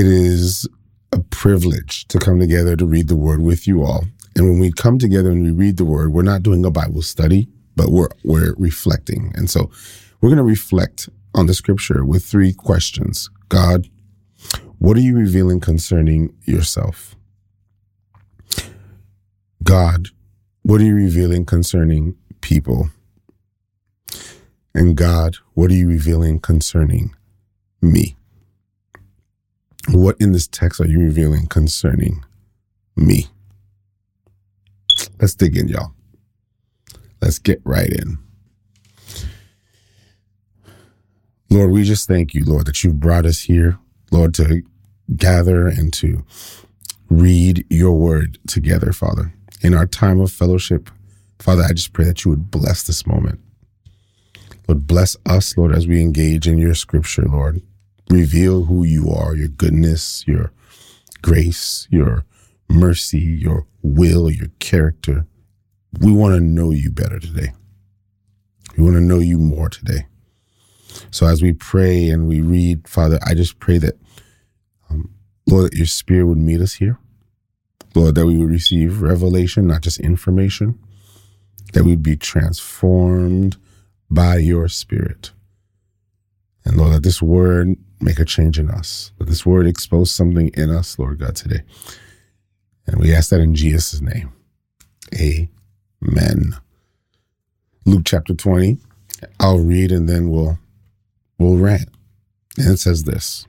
It is a privilege to come together to read the word with you all. And when we come together and we read the word, we're not doing a Bible study, but we're we're reflecting. And so we're going to reflect on the scripture with three questions. God, what are you revealing concerning yourself? God, what are you revealing concerning people? And God, what are you revealing concerning me? What in this text are you revealing concerning me? Let's dig in, y'all. Let's get right in. Lord, we just thank you, Lord, that you've brought us here, Lord, to gather and to read your word together, Father. In our time of fellowship, Father, I just pray that you would bless this moment. Lord, bless us, Lord, as we engage in your scripture, Lord. Reveal who you are, your goodness, your grace, your mercy, your will, your character. We want to know you better today. We want to know you more today. So as we pray and we read, Father, I just pray that, um, Lord, that your spirit would meet us here. Lord, that we would receive revelation, not just information, that we'd be transformed by your spirit. And Lord, that this word make a change in us. Let this word expose something in us, Lord God, today. And we ask that in Jesus' name. Amen. Luke chapter 20. I'll read and then we'll we'll rant. And it says this.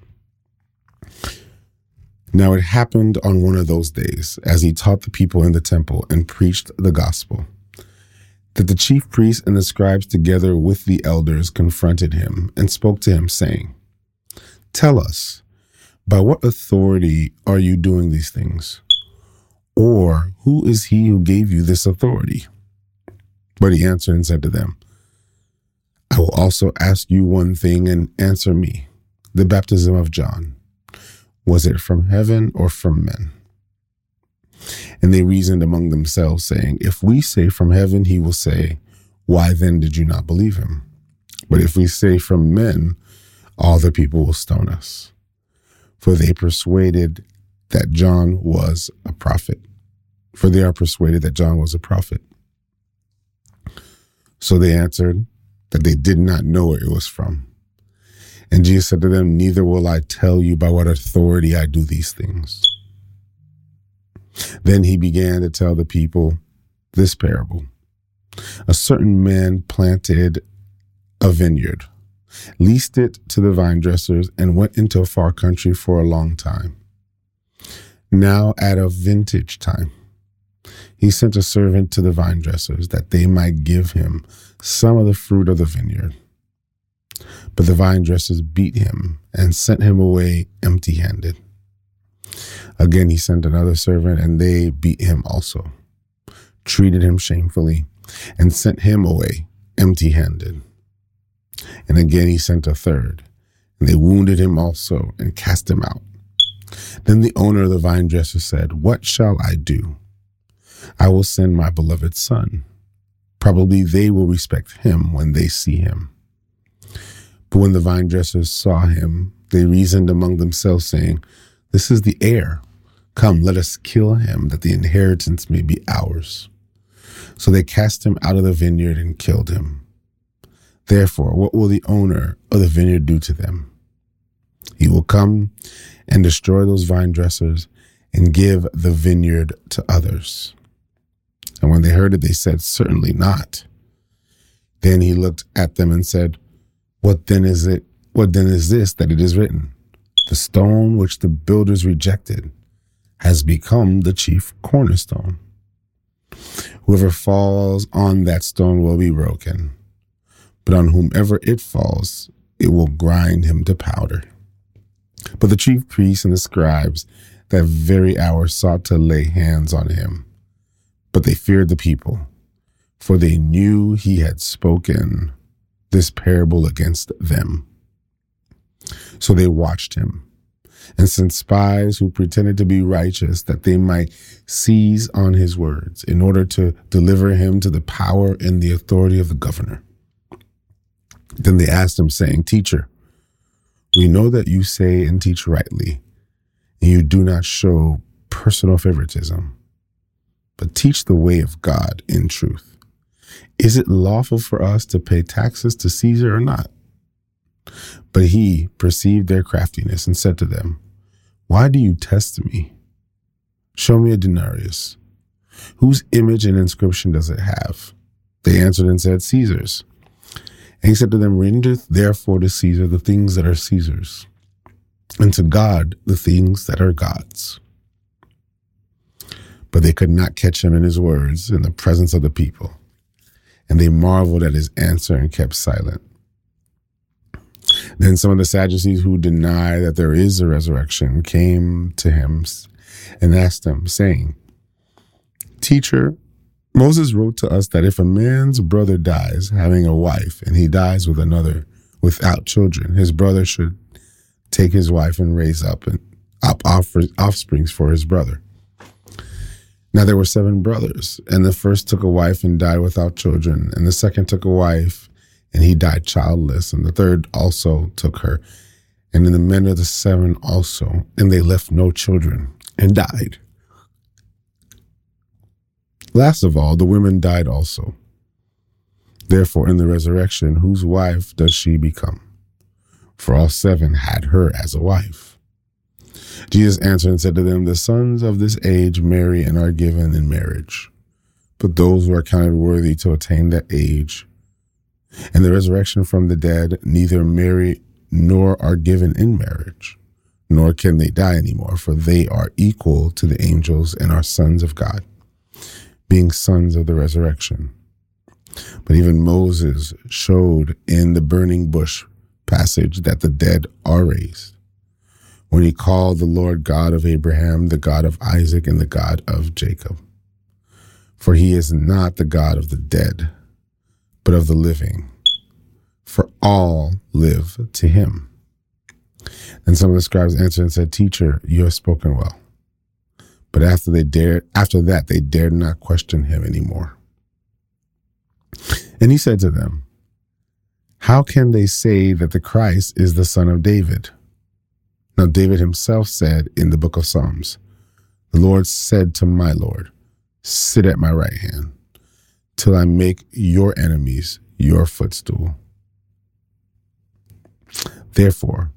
Now it happened on one of those days, as he taught the people in the temple and preached the gospel, that the chief priests and the scribes, together with the elders, confronted him and spoke to him, saying, Tell us, by what authority are you doing these things? Or who is he who gave you this authority? But he answered and said to them, I will also ask you one thing and answer me. The baptism of John, was it from heaven or from men? And they reasoned among themselves, saying, If we say from heaven, he will say, Why then did you not believe him? But if we say from men, all the people will stone us. For they persuaded that John was a prophet. For they are persuaded that John was a prophet. So they answered that they did not know where it was from. And Jesus said to them, Neither will I tell you by what authority I do these things. Then he began to tell the people this parable. A certain man planted a vineyard, leased it to the vine dressers, and went into a far country for a long time. Now, at a vintage time, he sent a servant to the vine dressers that they might give him some of the fruit of the vineyard. But the vine dressers beat him and sent him away empty handed. Again, he sent another servant, and they beat him also, treated him shamefully, and sent him away empty handed. And again, he sent a third, and they wounded him also and cast him out. Then the owner of the vine dresser said, What shall I do? I will send my beloved son. Probably they will respect him when they see him. But when the vine dressers saw him, they reasoned among themselves, saying, This is the heir. Come, let us kill him, that the inheritance may be ours. So they cast him out of the vineyard and killed him. Therefore, what will the owner of the vineyard do to them? He will come and destroy those vine dressers and give the vineyard to others. And when they heard it, they said, Certainly not. Then he looked at them and said, What then is it? What then is this that it is written? The stone which the builders rejected has become the chief cornerstone. Whoever falls on that stone will be broken, but on whomever it falls, it will grind him to powder. But the chief priests and the scribes that very hour sought to lay hands on him but they feared the people, for they knew he had spoken this parable against them. So they watched him and sent spies who pretended to be righteous that they might seize on his words in order to deliver him to the power and the authority of the governor. Then they asked him, saying, Teacher, we know that you say and teach rightly, and you do not show personal favoritism, but teach the way of God in truth. Is it lawful for us to pay taxes to Caesar or not? But he perceived their craftiness and said to them, Why do you test me? Show me a denarius. Whose image and inscription does it have? They answered and said, Caesar's. And he said to them, Render therefore to Caesar the things that are Caesar's, and to God the things that are God's. But they could not catch him in his words in the presence of the people. And they marveled at his answer and kept silent. Then some of the Sadducees who deny that there is a resurrection came to him and asked him, saying, Teacher, Moses wrote to us that if a man's brother dies having a wife and he dies with another without children, his brother should take his wife and raise up and up offsprings for his brother. Now there were seven brothers, and the first took a wife and died without children, and the second took a wife and he died childless, and the third also took her. And then the men of the seven also, and they left no children and died. Last of all, the women died also. Therefore, in the resurrection, whose wife does she become? For all seven had her as a wife. Jesus answered and said to them, The sons of this age marry and are given in marriage. But those who are counted worthy to attain that age and the resurrection from the dead neither marry nor are given in marriage, nor can they die anymore, for they are equal to the angels and are sons of God, being sons of the resurrection. But even Moses showed in the burning bush passage that the dead are raised when he called the Lord God of Abraham, the God of Isaac, and the God of Jacob. For he is not the God of the dead, but of the living, for all live to him. And some of the scribes answered and said, Teacher, you have spoken well. But after they dared after that they dared not question him anymore. And he said to them, How can they say that the Christ is the son of David? Now David himself said in the book of Psalms, The Lord said to my Lord, Sit at my right hand, till I make your enemies your footstool. Therefore,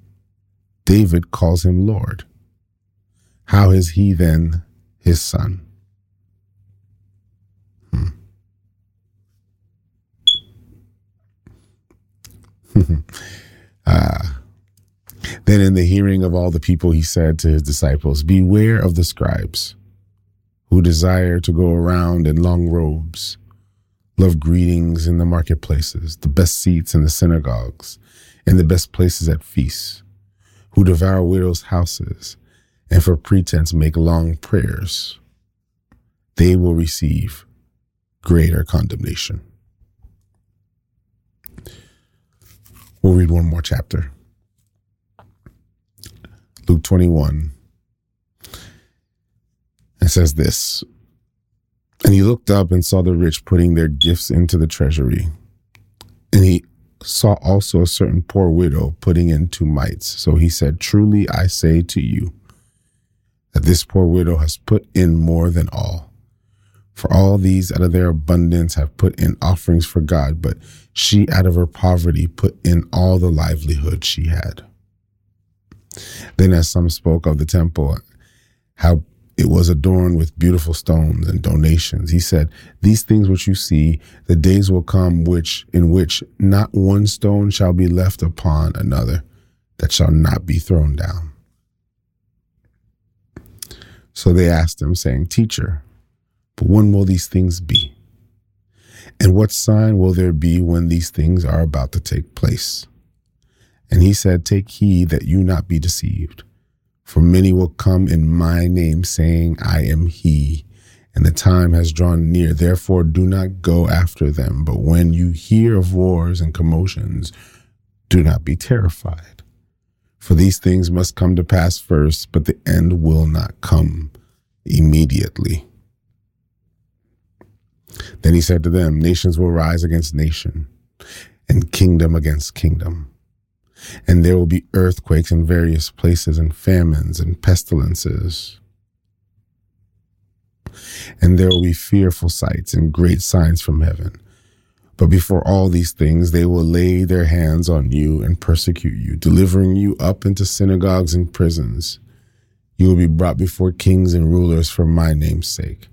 David calls him Lord. How is he then his son? Hmm. ah. Then, in the hearing of all the people, he said to his disciples, Beware of the scribes who desire to go around in long robes, love greetings in the marketplaces, the best seats in the synagogues and the best places at feasts, who devour widows' houses, and for pretense make long prayers, they will receive greater condemnation. We'll read one more chapter. Luke 21. It says this And he looked up and saw the rich putting their gifts into the treasury. And he saw also a certain poor widow putting in two mites. So he said, Truly I say to you, that this poor widow has put in more than all. For all these out of their abundance have put in offerings for God, but she out of her poverty put in all the livelihood she had. Then, as some spoke of the temple, how it was adorned with beautiful stones and donations. He said, These things which you see, the days will come which in which not one stone shall be left upon another that shall not be thrown down. So they asked him, saying, Teacher, but when will these things be? And what sign will there be when these things are about to take place? And he said, Take heed that you not be deceived. For many will come in my name, saying, I am he, and the time has drawn near. Therefore, do not go after them. But when you hear of wars and commotions, do not be terrified. For these things must come to pass first, but the end will not come immediately. Then he said to them, Nations will rise against nation, and kingdom against kingdom And there will be earthquakes in various places, and famines and pestilences. And there will be fearful sights and great signs from heaven. But before all these things, they will lay their hands on you and persecute you, delivering you up into synagogues and prisons. You will be brought before kings and rulers for my name's sake.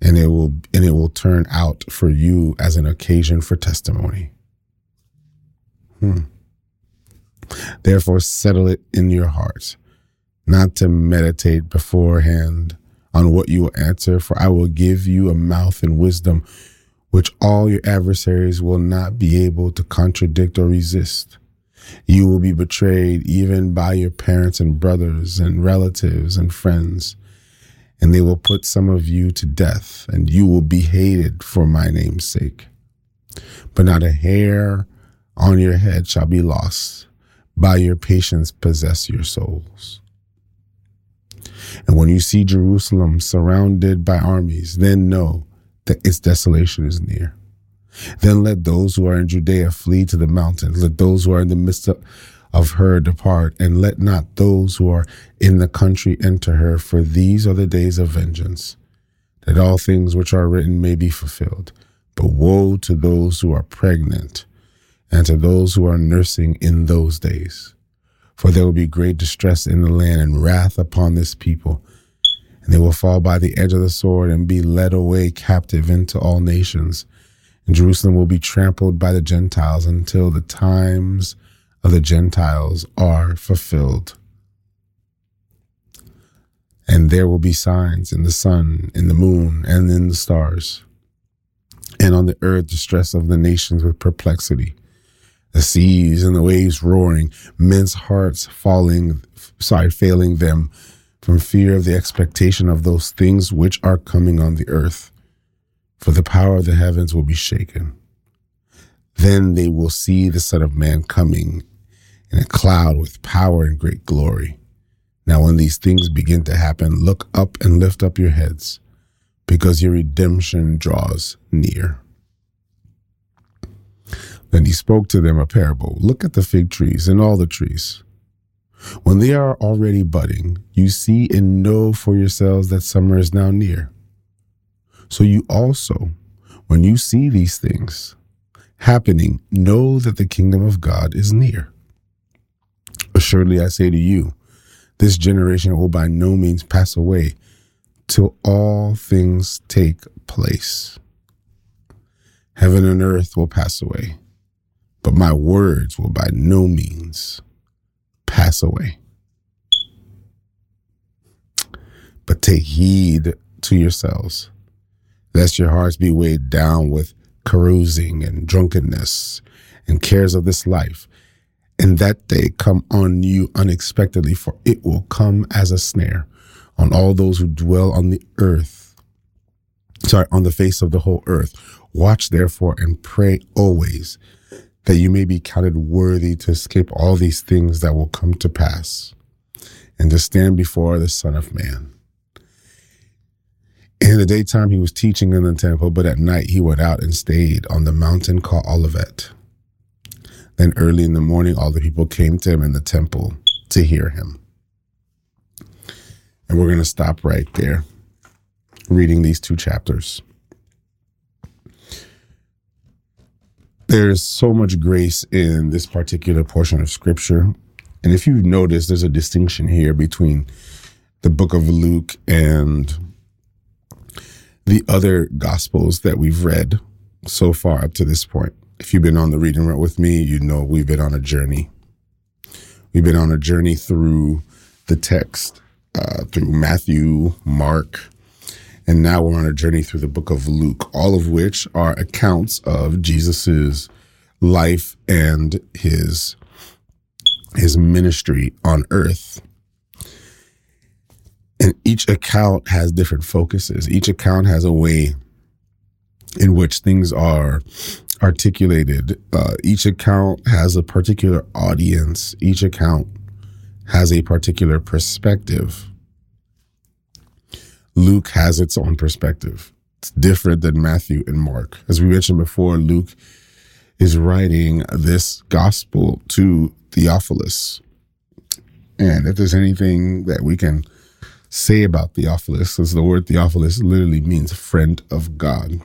And it will and it will turn out for you as an occasion for testimony. Hmm. Therefore, settle it in your hearts, not to meditate beforehand on what you will answer, for I will give you a mouth and wisdom which all your adversaries will not be able to contradict or resist. You will be betrayed even by your parents and brothers and relatives and friends, and they will put some of you to death, and you will be hated for my name's sake. But not a hair on your head shall be lost. By your patience, possess your souls. And when you see Jerusalem surrounded by armies, then know that its desolation is near. Then let those who are in Judea flee to the mountains. Let those who are in the midst of, her depart, and let not those who are in the country enter her, for these are the days of vengeance, that all things which are written may be fulfilled. But woe to those who are pregnant and to those who are nursing in those days. For there will be great distress in the land and wrath upon this people and they will fall by the edge of the sword and be led away captive into all nations. And Jerusalem will be trampled by the Gentiles until the times of the Gentiles are fulfilled. And there will be signs in the sun, in the moon, and in the stars. And on the earth, distress of the nations with perplexity, the seas and the waves roaring, men's hearts falling, sorry, failing them from fear of the expectation of those things which are coming on the earth, for the power of the heavens will be shaken. Then they will see the Son of Man coming in a cloud with power and great glory. Now, when these things begin to happen, look up and lift up your heads, because your redemption draws near. Then he spoke to them a parable Look at the fig trees and all the trees. When they are already budding, you see and know for yourselves that summer is now near. So you also, when you see these things happening, know that the kingdom of God is near. Assuredly, I say to you, this generation will by no means pass away till all things take place. Heaven and earth will pass away, but my words will by no means pass away. But take heed to yourselves, lest your hearts be weighed down with carousing and drunkenness and cares of this life, and that day come on you unexpectedly, for it will come as a snare on all those who dwell on the earth, sorry, on the face of the whole earth. Watch therefore and pray always that you may be counted worthy to escape all these things that will come to pass and to stand before the Son of Man. In the daytime, he was teaching in the temple, but at night he went out and stayed on the mountain called Olivet. Then early in the morning, all the people came to him in the temple to hear him. And we're going to stop right there, reading these two chapters. There's so much grace in this particular portion of scripture. And if you've noticed, there's a distinction here between the book of Luke and the other gospels that we've read so far up to this point. If you've been on the reading route with me, you know we've been on a journey. We've been on a journey through the text, uh, through Matthew, Mark, and now we're on a journey through the book of Luke, all of which are accounts of Jesus's life and his his ministry on earth. And each account has different focuses. Each account has a way in which things are articulated. Uh, each account has a particular audience. Each account has a particular perspective. Luke has its own perspective. It's different than Matthew and Mark. As we mentioned before, Luke is writing this gospel to Theophilus. And if there's anything that we can say about Theophilus, because the word Theophilus literally means friend of God.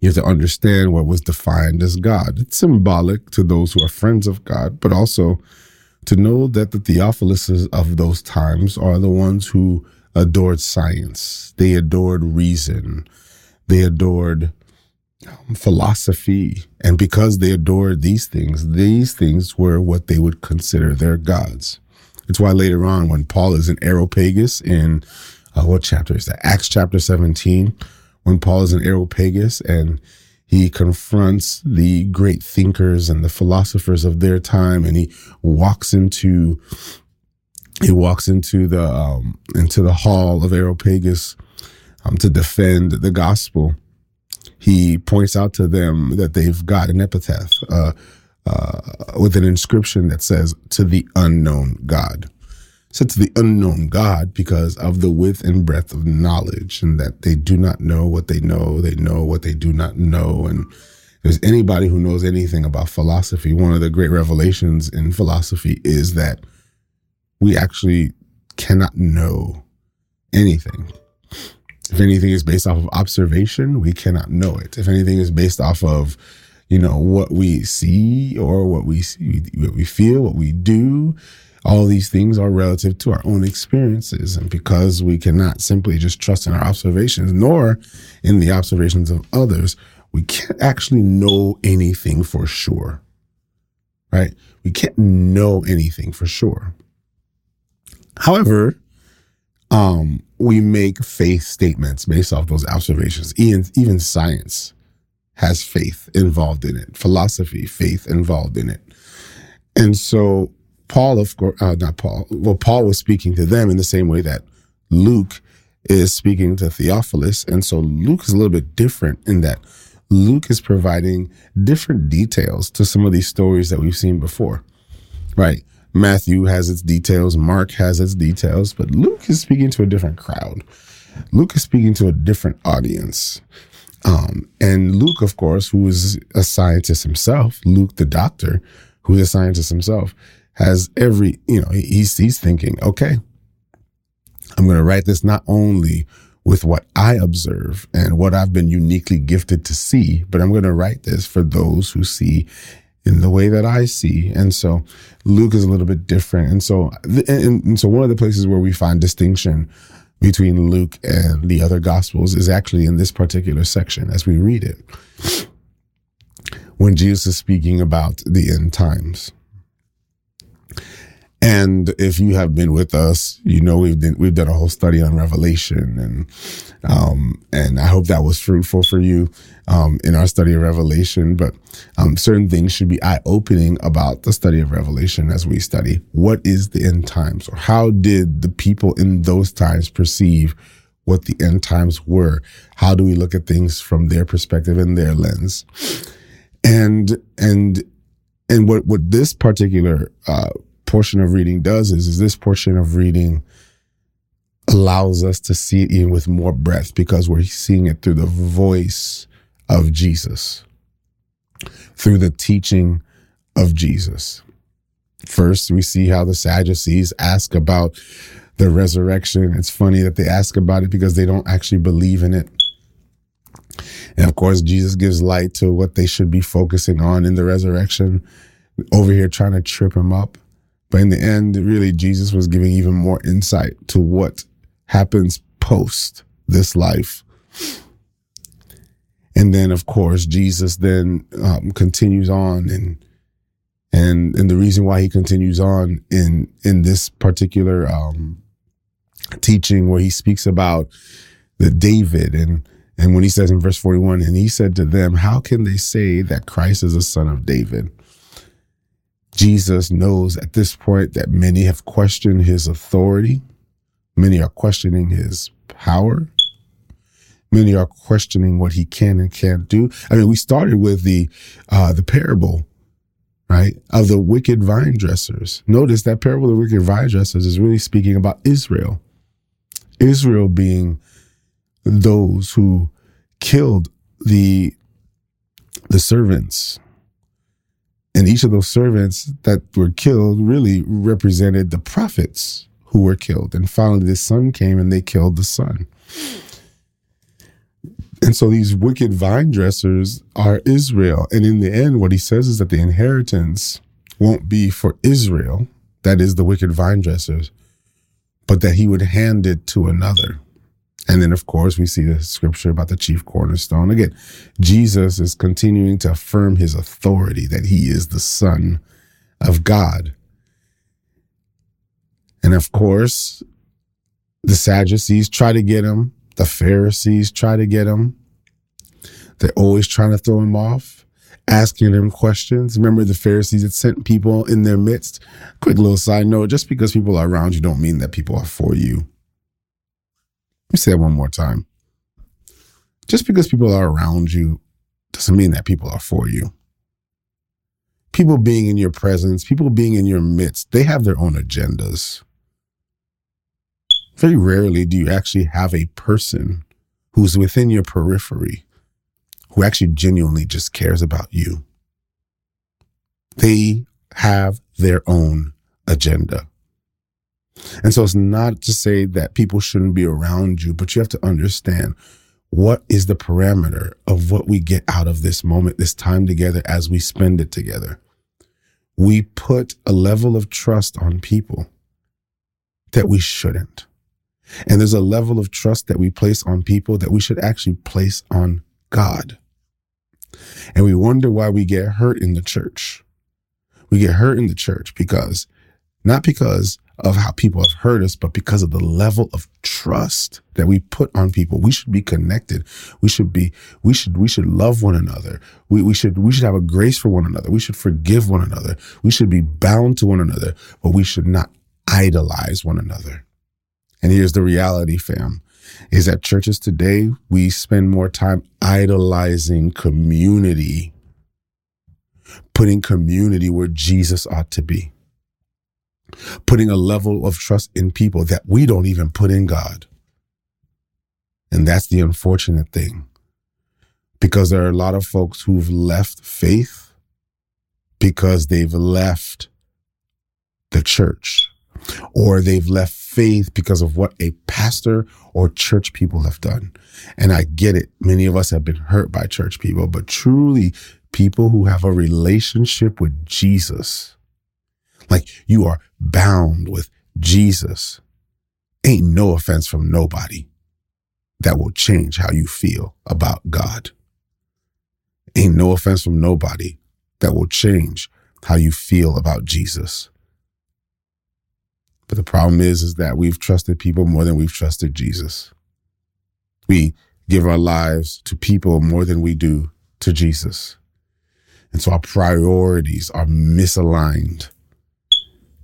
You have to understand what was defined as God. It's symbolic to those who are friends of God, but also to know that the Theophiluses of those times are the ones who adored science. They adored reason. They adored um, philosophy. And because they adored these things, these things were what they would consider their gods. It's why later on, when Paul is in Areopagus in uh, what chapter is that? Acts chapter 17, when Paul is in Areopagus and he confronts the great thinkers and the philosophers of their time and he walks into he walks into the um, into the hall of Areopagus um, to defend the gospel. He points out to them that they've got an epitaph uh, uh, with an inscription that says "To the unknown God." said to the unknown God because of the width and breadth of knowledge, and that they do not know what they know, they know what they do not know. And there's anybody who knows anything about philosophy, one of the great revelations in philosophy is that we actually cannot know anything. If anything is based off of observation, we cannot know it. If anything is based off of, you know, what we see or what we see, what we feel, what we do, all these things are relative to our own experiences. And because we cannot simply just trust in our observations, nor in the observations of others, we can't actually know anything for sure. Right? We can't know anything for sure. However, um, we make faith statements based off those observations. Even, even science has faith involved in it, philosophy, faith involved in it. And so Paul, of course, uh, not Paul. Well, Paul was speaking to them in the same way that Luke is speaking to Theophilus, and so Luke is a little bit different in that Luke is providing different details to some of these stories that we've seen before. Right? Matthew has its details, Mark has its details, but Luke is speaking to a different crowd. Luke is speaking to a different audience. Um, and Luke, of course, who is a scientist himself, Luke the doctor, who is a scientist himself, has every, you know, he's, he's thinking, okay, I'm going to write this not only with what I observe and what I've been uniquely gifted to see, but I'm going to write this for those who see in the way that I see. And so Luke is a little bit different. And so, and, and so one of the places where we find distinction between Luke and the other gospels is actually in this particular section as we read it. When Jesus is speaking about the end times. And if you have been with us, you know we've been, we've done a whole study on Revelation, and um, and I hope that was fruitful for you um, in our study of Revelation. But um, certain things should be eye opening about the study of Revelation as we study what is the end times, or how did the people in those times perceive what the end times were? How do we look at things from their perspective and their lens? And and and what what this particular uh, portion of reading does is, is this portion of reading allows us to see it even with more breadth because we're seeing it through the voice of Jesus, through the teaching of Jesus. First, we see how the Sadducees ask about the resurrection. It's funny that they ask about it because they don't actually believe in it. And of course, Jesus gives light to what they should be focusing on in the resurrection. Over here, trying to trip him up. But in the end, really, Jesus was giving even more insight to what happens post this life. And then, of course, Jesus then um, continues on, and and and the reason why he continues on in in this particular um, teaching, where he speaks about the David and and when he says in verse forty one, and he said to them, "How can they say that Christ is a son of David?" Jesus knows at this point that many have questioned his authority. Many are questioning his power. Many are questioning what he can and can't do. I mean, we started with the uh, the parable, right, of the wicked vine dressers. Notice that parable of the wicked vine dressers is really speaking about Israel. Israel being those who killed the the servants. And each of those servants that were killed really represented the prophets who were killed. And finally, the son came and they killed the son. And so these wicked vine dressers are Israel. And in the end, what he says is that the inheritance won't be for Israel, that is the wicked vine dressers, but that he would hand it to another. And then, of course, we see the scripture about the chief cornerstone. Again, Jesus is continuing to affirm his authority that he is the Son of God. And of course, the Sadducees try to get him, the Pharisees try to get him. They're always trying to throw him off, asking him questions. Remember, the Pharisees had sent people in their midst. Quick little side note just because people are around you don't mean that people are for you. Let me say that one more time. Just because people are around you doesn't mean that people are for you. People being in your presence, people being in your midst, they have their own agendas. Very rarely do you actually have a person who's within your periphery who actually genuinely just cares about you. They have their own agenda. And so it's not to say that people shouldn't be around you, but you have to understand what is the parameter of what we get out of this moment, this time together as we spend it together. We put a level of trust on people that we shouldn't. And there's a level of trust that we place on people that we should actually place on God. And we wonder why we get hurt in the church. We get hurt in the church because, not because of how people have hurt us, but because of the level of trust that we put on people. We should be connected. We should be, we should, we should love one another. We, we should, we should have a grace for one another. We should forgive one another. We should be bound to one another, but we should not idolize one another. And here's the reality, fam, is that churches today, we spend more time idolizing community, putting community where Jesus ought to be putting a level of trust in people that we don't even put in God. And that's the unfortunate thing. Because there are a lot of folks who've left faith because they've left the church or they've left faith because of what a pastor or church people have done. And I get it. Many of us have been hurt by church people, but truly people who have a relationship with Jesus like you are bound with Jesus. Ain't no offense from nobody that will change how you feel about God. Ain't no offense from nobody that will change how you feel about Jesus. But the problem is, is that we've trusted people more than we've trusted Jesus. We give our lives to people more than we do to Jesus. And so our priorities are misaligned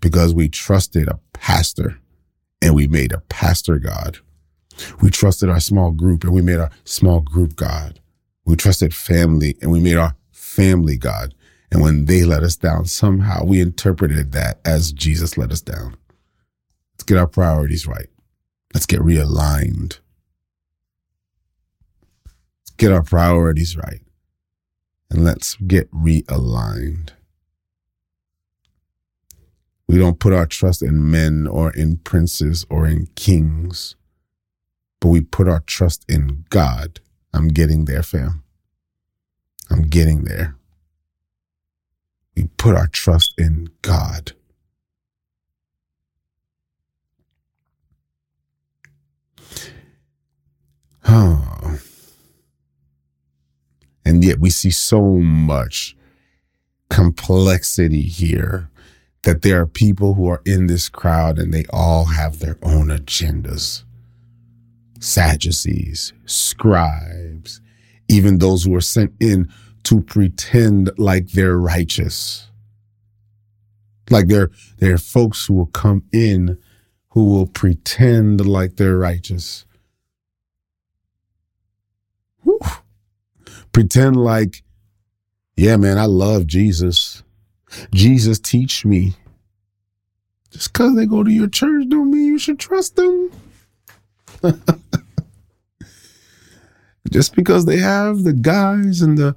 because we trusted a pastor and we made a pastor God. We trusted our small group and we made our small group God. We trusted family and we made our family God. And when they let us down, somehow we interpreted that as Jesus let us down. Let's get our priorities right. Let's get realigned. Let's get our priorities right. And let's get realigned. We don't put our trust in men or in princes or in kings, but we put our trust in God. I'm getting there, fam. I'm getting there. We put our trust in God. Oh. And yet we see so much complexity here that there are people who are in this crowd and they all have their own agendas. Sadducees, scribes, even those who are sent in to pretend like they're righteous. Like there, there are folks who will come in who will pretend like they're righteous. Whew. Pretend like, yeah, man, I love Jesus. Jesus teach me. Just because they go to your church don't mean you should trust them. Just because they have the guise and the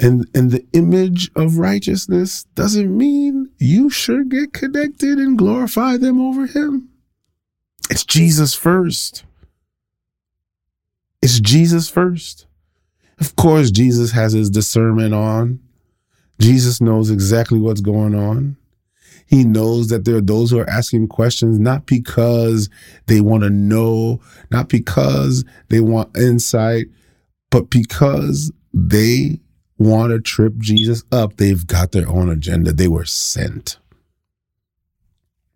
And and the image of righteousness doesn't mean you should get connected and glorify them over him. It's Jesus first. It's Jesus first. Of course, Jesus has his discernment on. Jesus knows exactly what's going on. He knows that there are those who are asking questions not because they want to know, not because they want insight, but because they want to trip Jesus up. They've got their own agenda. They were sent.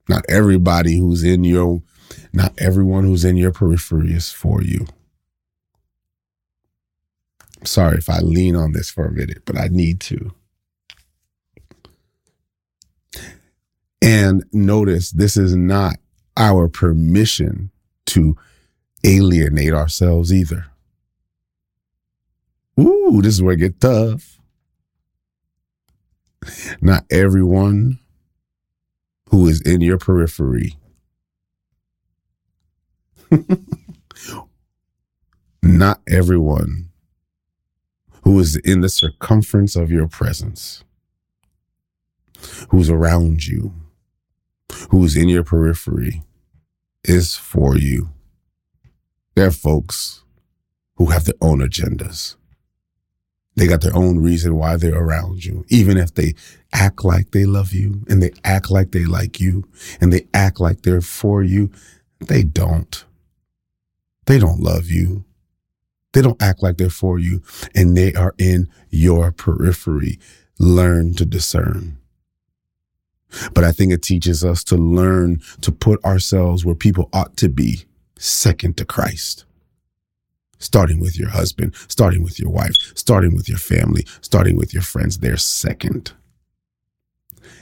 Not everybody who's in your, not everyone who's in your periphery is for you. I'm sorry if I lean on this for a minute, but I need to. And notice this is not our permission to alienate ourselves either. Ooh, this is where it gets tough. Not everyone who is in your periphery. Not everyone who is in the circumference of your presence, who's around you, who's in your periphery, is for you. There are folks who have their own agendas. They got their own reason why they're around you, even if they act like they love you and they act like they like you and they act like they're for you. They don't. They don't love you. They don't act like they're for you and they are in your periphery. Learn to discern. But I think it teaches us to learn to put ourselves where people ought to be second to Christ starting with your husband, starting with your wife, starting with your family, starting with your friends. They're second.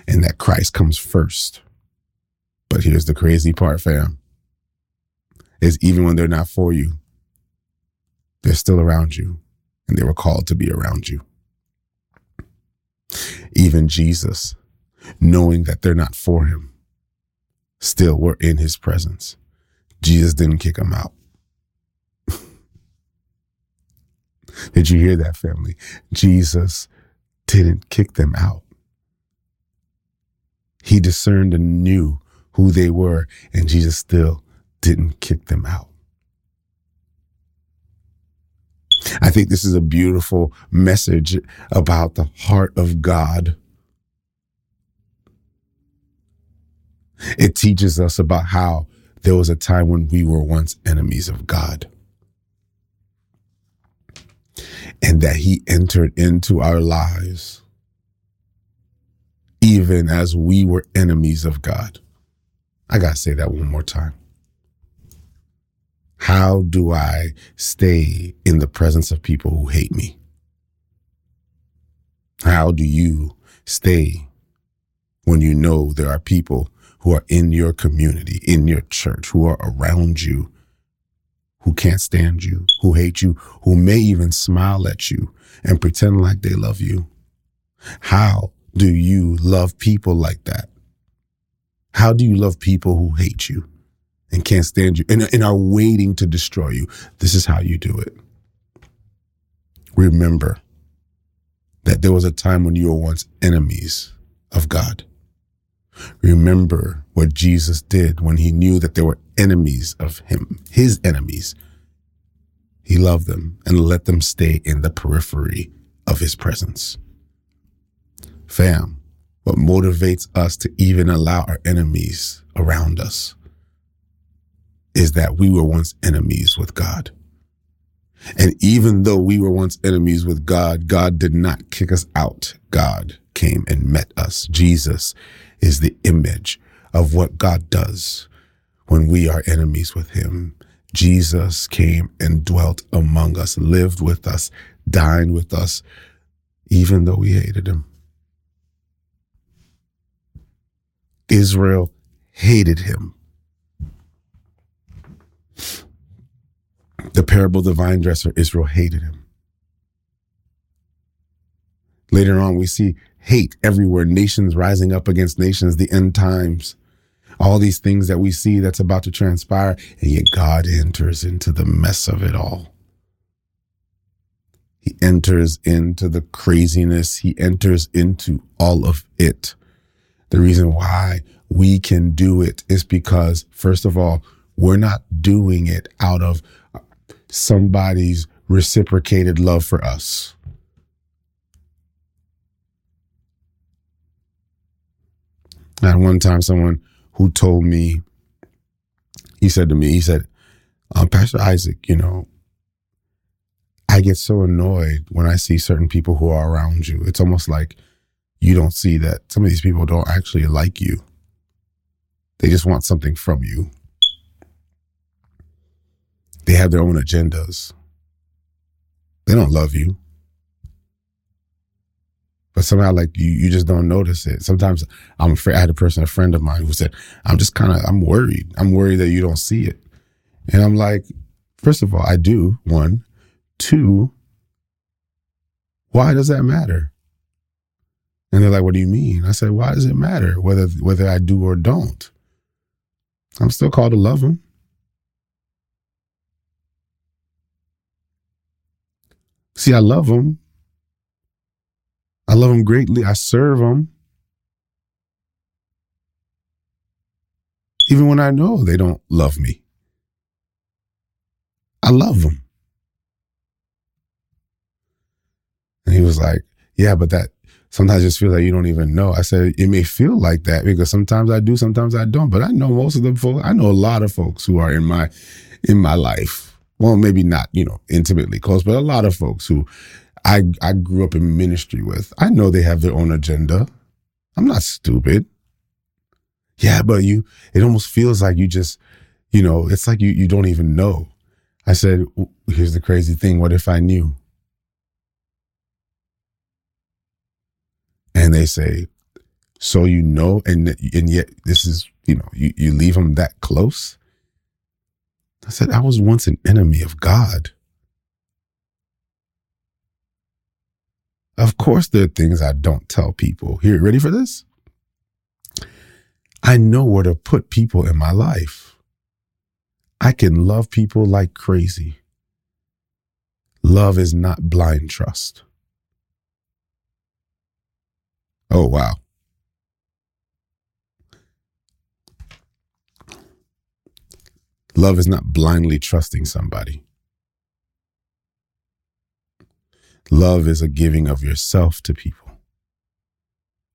And that Christ comes first. But here's the crazy part, fam. Is even when they're not for you, they're still around you and they were called to be around you. Even Jesus, knowing that they're not for him, still were in his presence. Jesus didn't kick them out. Did you hear that, family? Jesus didn't kick them out. He discerned and knew who they were, and Jesus still didn't kick them out. I think this is a beautiful message about the heart of God. It teaches us about how there was a time when we were once enemies of God and that he entered into our lives even as we were enemies of God. I got to say that one more time. How do I stay in the presence of people who hate me? How do you stay when you know there are people who are in your community, in your church, who are around you who can't stand you, who hate you, who may even smile at you and pretend like they love you. How do you love people like that? How do you love people who hate you and can't stand you and, and are waiting to destroy you? This is how you do it. Remember that there was a time when you were once enemies of God. Remember what Jesus did when he knew that there were enemies of him, his enemies. He loved them and let them stay in the periphery of his presence. Fam, what motivates us to even allow our enemies around us is that we were once enemies with God. And even though we were once enemies with God, God did not kick us out. God came and met us. Jesus is the image of what God does when we are enemies with him. Jesus came and dwelt among us, lived with us, dined with us, even though we hated him. Israel hated him. The parable of the vine dresser, Israel hated him. Later on, we see hate everywhere, nations rising up against nations, the end times, all these things that we see that's about to transpire, and yet God enters into the mess of it all. He enters into the craziness. He enters into all of it. The reason why we can do it is because, first of all, we're not doing it out of somebody's reciprocated love for us. At one time, someone who told me, he said to me, he said, um, Pastor Isaac, you know, I get so annoyed when I see certain people who are around you. It's almost like you don't see that some of these people don't actually like you. They just want something from you. They have their own agendas. They don't love you. But somehow, like you, you just don't notice it. Sometimes I'm afraid. I had a person, a friend of mine, who said, "I'm just kind of, I'm worried. I'm worried that you don't see it." And I'm like, first of all, I do. One, two. Why does that matter? And they're like, "What do you mean?" I said, "Why does it matter whether whether I do or don't? I'm still called to love them." See, I love them. I love them greatly. I serve them. Even when I know they don't love me, I love them. And he was like, Yeah, but that sometimes just feels like you don't even know. I said, It may feel like that because sometimes I do, sometimes I don't. But I know most of the folks, I know a lot of folks who are in my in my life well, maybe not, you know, intimately close, but a lot of folks who I I grew up in ministry with. I know they have their own agenda. I'm not stupid. Yeah, but you it almost feels like you just, you know, it's like you you don't even know. I said, here's the crazy thing, what if I knew? And they say, so you know and and yet this is, you know, you you leave them that close? I said, I was once an enemy of God. Of course, there are things I don't tell people. Here, ready for this? I know where to put people in my life. I can love people like crazy. Love is not blind trust. Oh, wow. Love is not blindly trusting somebody. Love is a giving of yourself to people.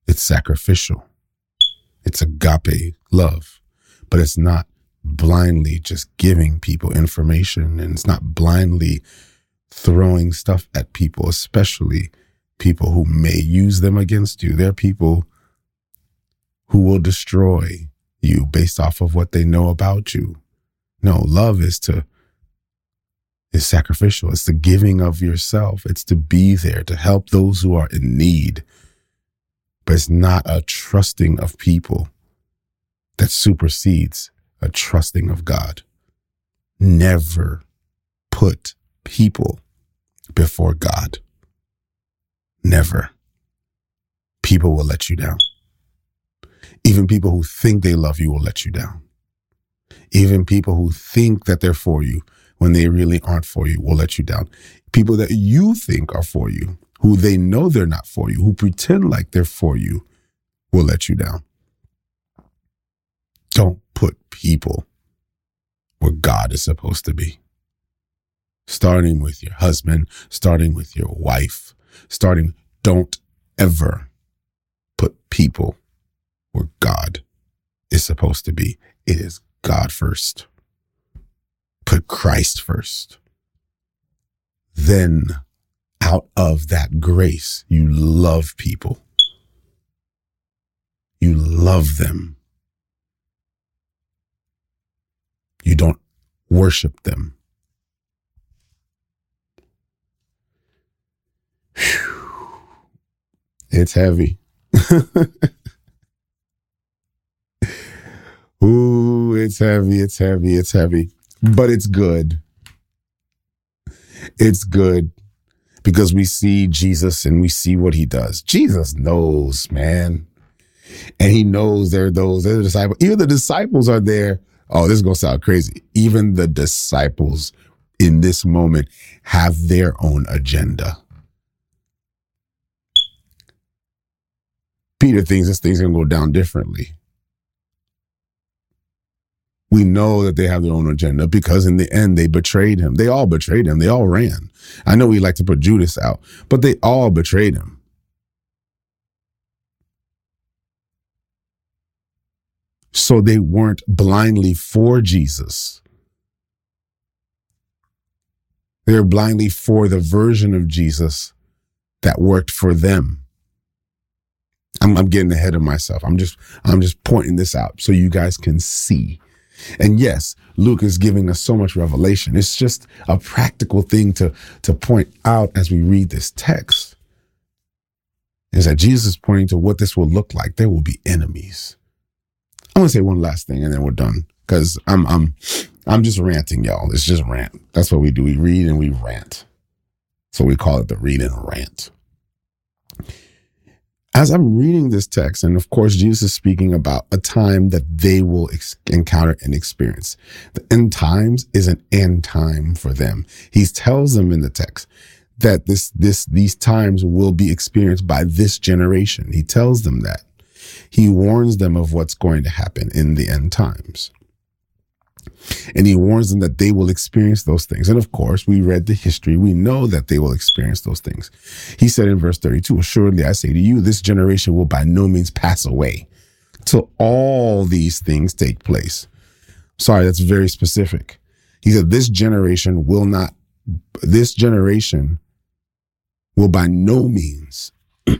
It's sacrificial. It's agape love, but it's not blindly just giving people information and it's not blindly throwing stuff at people, especially people who may use them against you. There are people who will destroy you based off of what they know about you. No, love is to is sacrificial. It's the giving of yourself. It's to be there to help those who are in need. But it's not a trusting of people that supersedes a trusting of God. Never put people before God. Never. People will let you down. Even people who think they love you will let you down. Even people who think that they're for you when they really aren't for you will let you down. People that you think are for you, who they know they're not for you, who pretend like they're for you, will let you down. Don't put people where God is supposed to be. Starting with your husband, starting with your wife, starting, don't ever put people where God is supposed to be. It is God first. Put Christ first. Then, out of that grace, you love people. You love them. You don't worship them. Whew. It's heavy. Ooh, it's heavy, it's heavy, it's heavy, but it's good. It's good because we see Jesus and we see what he does. Jesus knows, man. And he knows there are those, there are disciples. Even the disciples are there. Oh, this is going to sound crazy. Even the disciples in this moment have their own agenda. Peter thinks this thing's going to go down differently. We know that they have their own agenda because in the end they betrayed him. They all betrayed him. They all ran. I know we like to put Judas out, but they all betrayed him. So they weren't blindly for Jesus. They were blindly for the version of Jesus that worked for them. I'm, I'm getting ahead of myself. I'm just I'm just pointing this out so you guys can see. And yes, Luke is giving us so much revelation. It's just a practical thing to, to point out as we read this text. Is that Jesus is pointing to what this will look like. There will be enemies. I want to say one last thing and then we're done. Because I'm I'm I'm just ranting, y'all. It's just rant. That's what we do. We read and we rant. So we call it the read and rant as I'm reading this text, and of course, Jesus is speaking about a time that they will ex- encounter and experience. The end times is an end time for them. He tells them in the text that this, this, these times will be experienced by this generation. He tells them that. He warns them of what's going to happen in the end times. And he warns them that they will experience those things. And of course, we read the history. We know that they will experience those things. He said in verse 32, Assuredly, I say to you, this generation will by no means pass away till all these things take place. Sorry, that's very specific. He said, This generation will not, this generation will by no means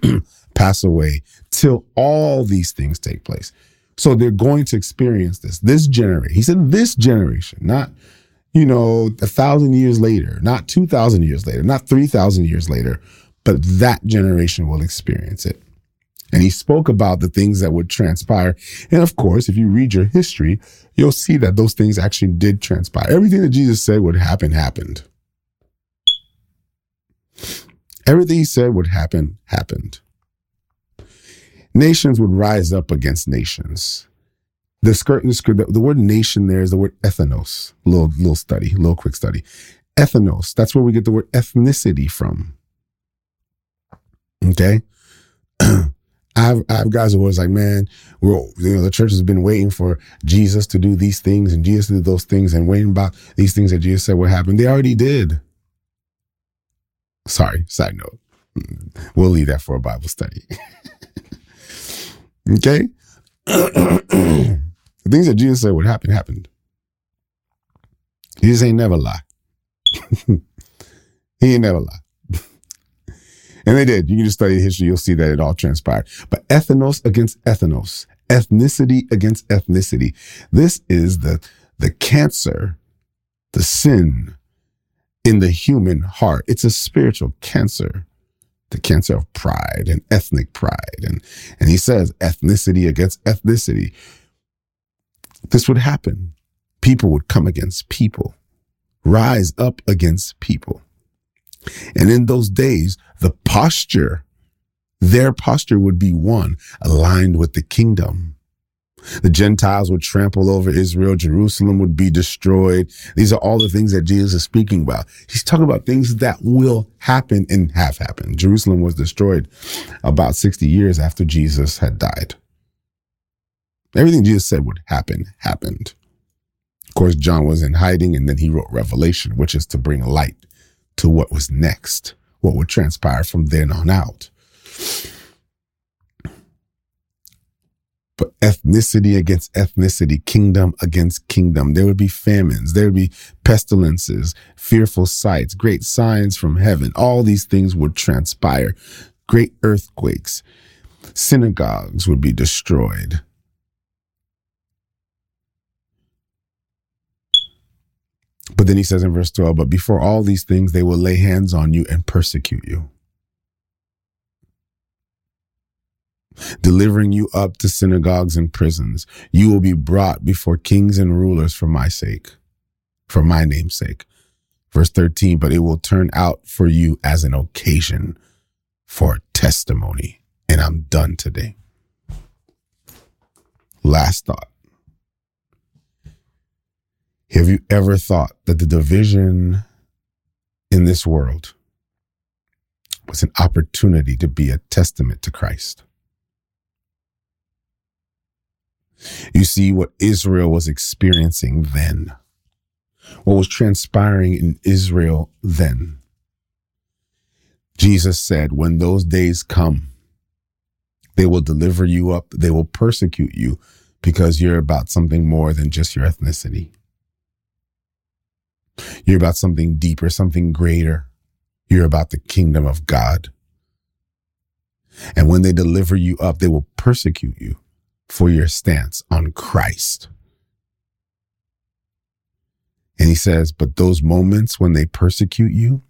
pass away till all these things take place. So they're going to experience this. This generation, he said, this generation, not, you know, a thousand years later, not 2,000 years later, not 3,000 years later, but that generation will experience it. And he spoke about the things that would transpire. And of course, if you read your history, you'll see that those things actually did transpire. Everything that Jesus said would happen happened. Everything he said would happen happened nations would rise up against nations. The, skirt, the, the word nation there is the word ethnos. Little little study, little quick study. Ethnos. That's where we get the word ethnicity from. Okay. I have, I have guys who was like, man, we're, you know, the church has been waiting for Jesus to do these things and Jesus to do those things and waiting about these things that Jesus said would happen. They already did. Sorry, side note. Mm, we'll leave that for a Bible study. Okay? the things that Jesus said would happen happened. Jesus ain't never lie. he ain't never lie. and they did. You can just study history, you'll see that it all transpired. But ethnos against ethnos, ethnicity against ethnicity. This is the, the cancer, the sin in the human heart. It's a spiritual cancer the cancer of pride and ethnic pride. And, and he says ethnicity against ethnicity. This would happen. People would come against people, rise up against people. And in those days, the posture, their posture would be one aligned with the kingdom. The Gentiles would trample over Israel. Jerusalem would be destroyed. These are all the things that Jesus is speaking about. He's talking about things that will happen and have happened. Jerusalem was destroyed about 60 years after Jesus had died. Everything Jesus said would happen, happened. Of course, John was in hiding and then he wrote Revelation, which is to bring light to what was next, what would transpire from then on out. but ethnicity against ethnicity, kingdom against kingdom. There would be famines, there would be pestilences, fearful sights, great signs from heaven. All these things would transpire. Great earthquakes, synagogues would be destroyed. But then he says in verse 12, but before all these things, they will lay hands on you and persecute you. Delivering you up to synagogues and prisons. You will be brought before kings and rulers for my sake, for my name's sake. Verse 13, but it will turn out for you as an occasion for testimony. And I'm done today. Last thought. Have you ever thought that the division in this world was an opportunity to be a testament to Christ? You see what Israel was experiencing then, what was transpiring in Israel then. Jesus said, When those days come, they will deliver you up, they will persecute you because you're about something more than just your ethnicity. You're about something deeper, something greater. You're about the kingdom of God. And when they deliver you up, they will persecute you for your stance on Christ. And he says, but those moments when they persecute you,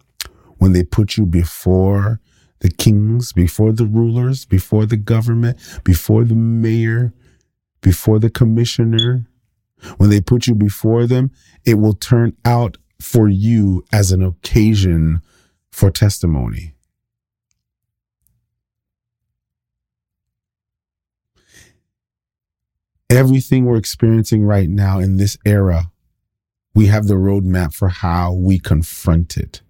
when they put you before the kings, before the rulers, before the government, before the mayor, before the commissioner, when they put you before them, it will turn out for you as an occasion for testimony. Everything we're experiencing right now in this era, we have the roadmap for how we confront it,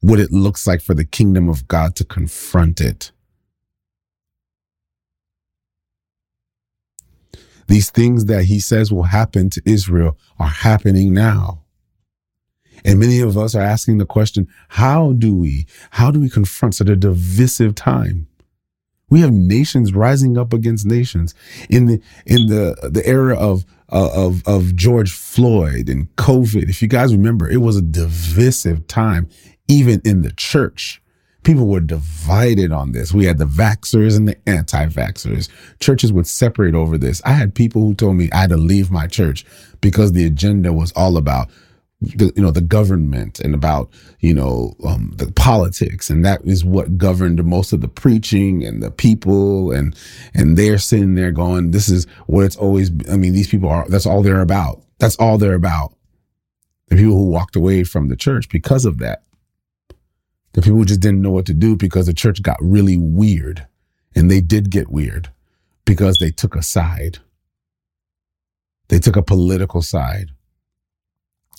what it looks like for the kingdom of God to confront it. These things that he says will happen to Israel are happening now. And many of us are asking the question, how do we, how do we confront such a divisive time? We have nations rising up against nations in the in the the era of uh, of of George Floyd and COVID. If you guys remember, it was a divisive time, even in the church. People were divided on this. We had the vaxxers and the anti-vaxxers. Churches would separate over this. I had people who told me I had to leave my church because the agenda was all about the, you know the government and about you know um, the politics. And that is what governed most of the preaching and the people. And and they're sitting there going this is what it's always i mean these people are that's all they're about. That's all they're about. The people who walked away from the church because of that. The people who just didn't know what to do because the church got really weird. And they did get weird because they took a side. They took a political side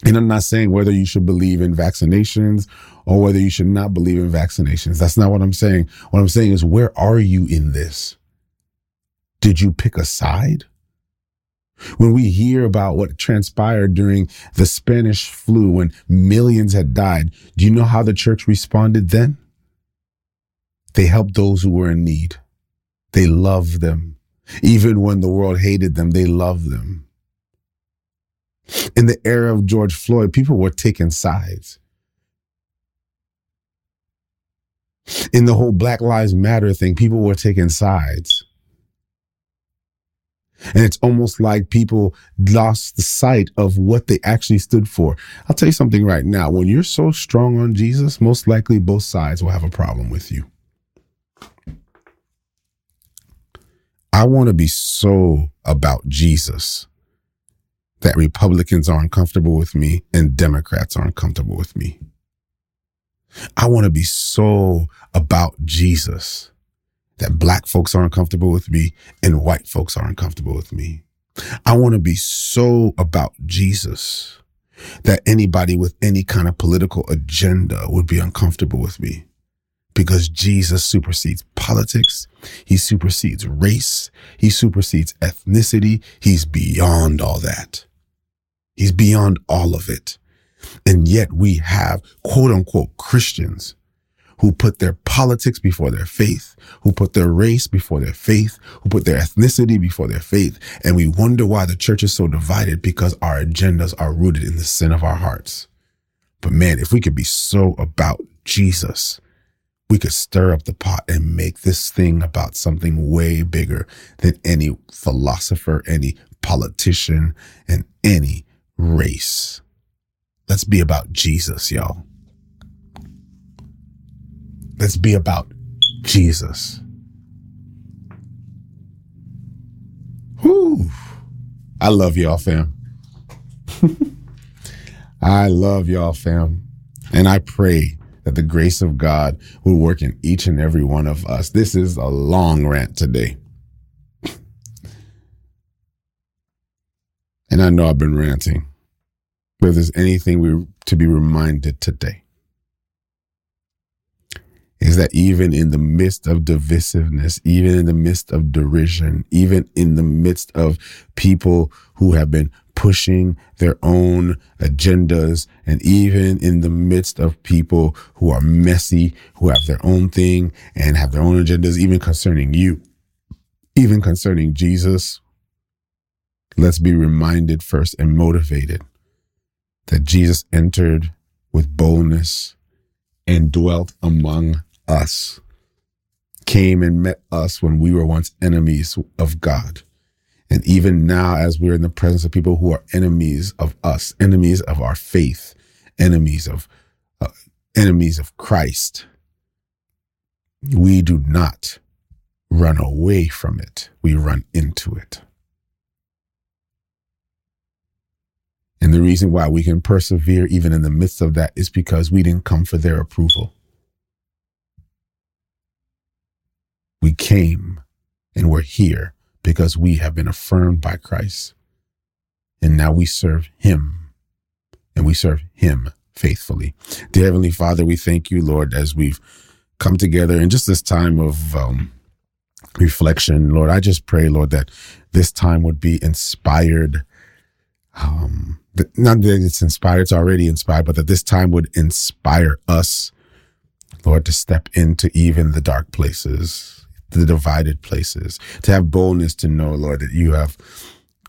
and I'm not saying whether you should believe in vaccinations or whether you should not believe in vaccinations. That's not what I'm saying. What I'm saying is, where are you in this? Did you pick a side? When we hear about what transpired during the Spanish flu, when millions had died, do you know how the church responded then? They helped those who were in need. They loved them. Even when the world hated them, they loved them in the era of George Floyd, people were taking sides. In the whole Black Lives Matter thing, people were taking sides. And it's almost like people lost the sight of what they actually stood for. I'll tell you something right now. When you're so strong on Jesus, most likely both sides will have a problem with you. I want to be so about Jesus that Republicans aren't comfortable with me and Democrats aren't comfortable with me. I want to be so about Jesus that black folks aren't comfortable with me and white folks aren't comfortable with me. I want to be so about Jesus that anybody with any kind of political agenda would be uncomfortable with me because Jesus supersedes politics. He supersedes race. He supersedes ethnicity. He's beyond all that. He's beyond all of it. And yet we have quote unquote Christians who put their politics before their faith, who put their race before their faith, who put their ethnicity before their faith. And we wonder why the church is so divided because our agendas are rooted in the sin of our hearts. But man, if we could be so about Jesus, we could stir up the pot and make this thing about something way bigger than any philosopher, any politician, and any race. Let's be about Jesus, y'all. Let's be about Jesus. Whew. I love y'all, fam. I love y'all, fam. And I pray that the grace of God will work in each and every one of us. This is a long rant today. and I know I've been ranting. But if there's anything we to be reminded today, is that even in the midst of divisiveness, even in the midst of derision, even in the midst of people who have been pushing their own agendas, and even in the midst of people who are messy, who have their own thing and have their own agendas, even concerning you, even concerning Jesus, let's be reminded first and motivated that Jesus entered with boldness and dwelt among us, came and met us when we were once enemies of God. And even now, as we're in the presence of people who are enemies of us, enemies of our faith, enemies of uh, enemies of Christ, we do not run away from it. We run into it. And the reason why we can persevere even in the midst of that is because we didn't come for their approval. We came and we're here because we have been affirmed by Christ. And now we serve Him and we serve Him faithfully. Dear Heavenly Father, we thank you, Lord, as we've come together in just this time of um, reflection. Lord, I just pray, Lord, that this time would be inspired. Um, not that it's inspired, it's already inspired, but that this time would inspire us, Lord, to step into even the dark places, the divided places, to have boldness to know, Lord, that you have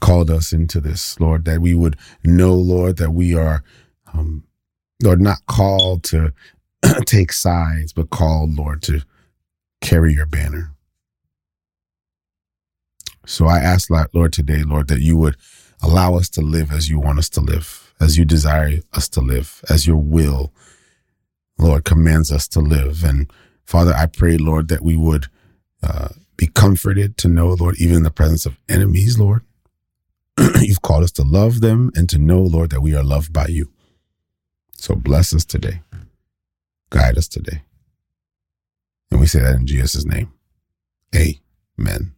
called us into this, Lord, that we would know, Lord, that we are, um, Lord, not called to take sides, but called, Lord, to carry your banner. So I ask, Lord, today, Lord, that you would allow us to live as you want us to live, as you desire us to live, as your will, Lord, commands us to live. And Father, I pray, Lord, that we would uh, be comforted to know, Lord, even in the presence of enemies, Lord, you've called us to love them and to know, Lord, that we are loved by you. So bless us today. Guide us today. And we say that in Jesus' name. Amen.